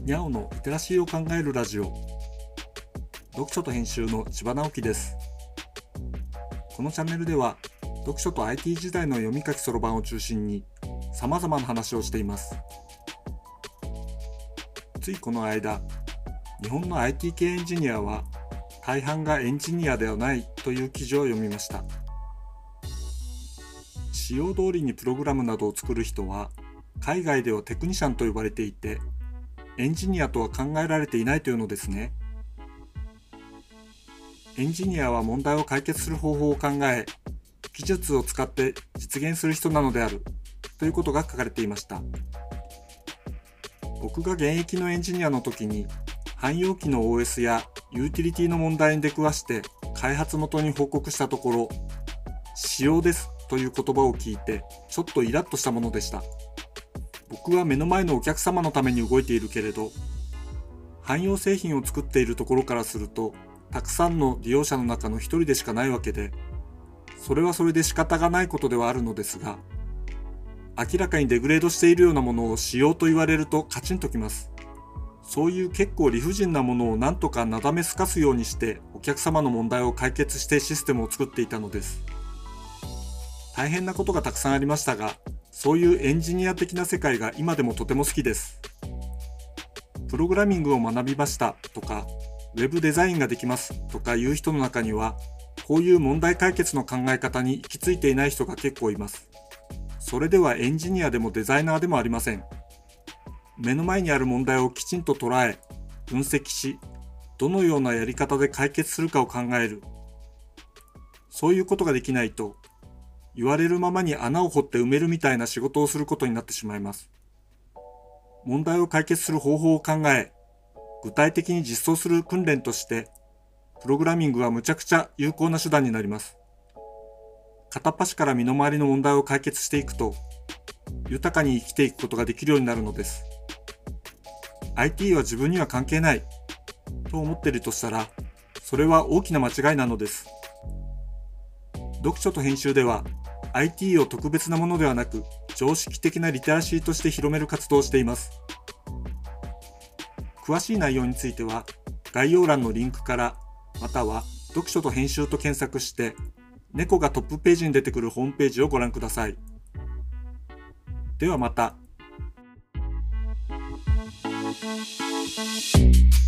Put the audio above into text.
にゃおのリテラシーを考えるラジオ。読書と編集の千葉直樹です。このチャンネルでは読書と IT 時代の読み書きそろばんを中心に様々な話をしています。ついこの間日本の IT 系エンジニアは大半がエンジニアではないという記事を読みました。仕様通りにプログラムなどを作る人は海外ではテクニシャンと呼ばれていてエンジニアとは考えられていないというのですね。エンジニアは問題を解決する方法を考え技術を使って実現する人なのであるということが書かれていました。僕が現役のエンジニアの時に汎用機の OS やユーティリティの問題に出くわして開発元に報告したところ仕様ですという言葉を聞いてちょっとイラッとしたものでした。僕は目の前のお客様のために動いているけれど汎用製品を作っているところからするとたくさんの利用者の中の一人でしかないわけでそれはそれで仕方がないことではあるのですが明らかにデグレードしているようなものをしようと言われるとカチンときます。そういう結構理不尽なものをなんとかなだめすかすようにしてお客様の問題を解決してシステムを作っていたのです。大変なことがたくさんありましたがそういうエンジニア的な世界が今でもとても好きです。プログラミングを学びましたとかウェブデザインができますとかいう人の中にはこういう問題解決の考え方に行き着いていない人が結構います。それではエンジニアでもデザイナーでもありません。目の前にある問題をきちんと捉え分析しどのようなやり方で解決するかを考える。そういうことができないと言われるままに穴を掘って埋めるみたいな仕事をすることになってしまいます。問題を解決する方法を考え具体的に実装する訓練としてプログラミングはむちゃくちゃ有効な手段になります。片っ端から身の回りの問題を解決していくと豊かに生きていくことができるようになるのです。IT は自分には関係ないと思っているとしたらそれは大きな間違いなのです。読書と編集では IT を特別なものではなく常識的なリテラシーとして広める活動をしています詳しい内容については概要欄のリンクからまたは読書と編集と検索して猫がトップページに出てくるホームページをご覧くださいではまた。Thank you.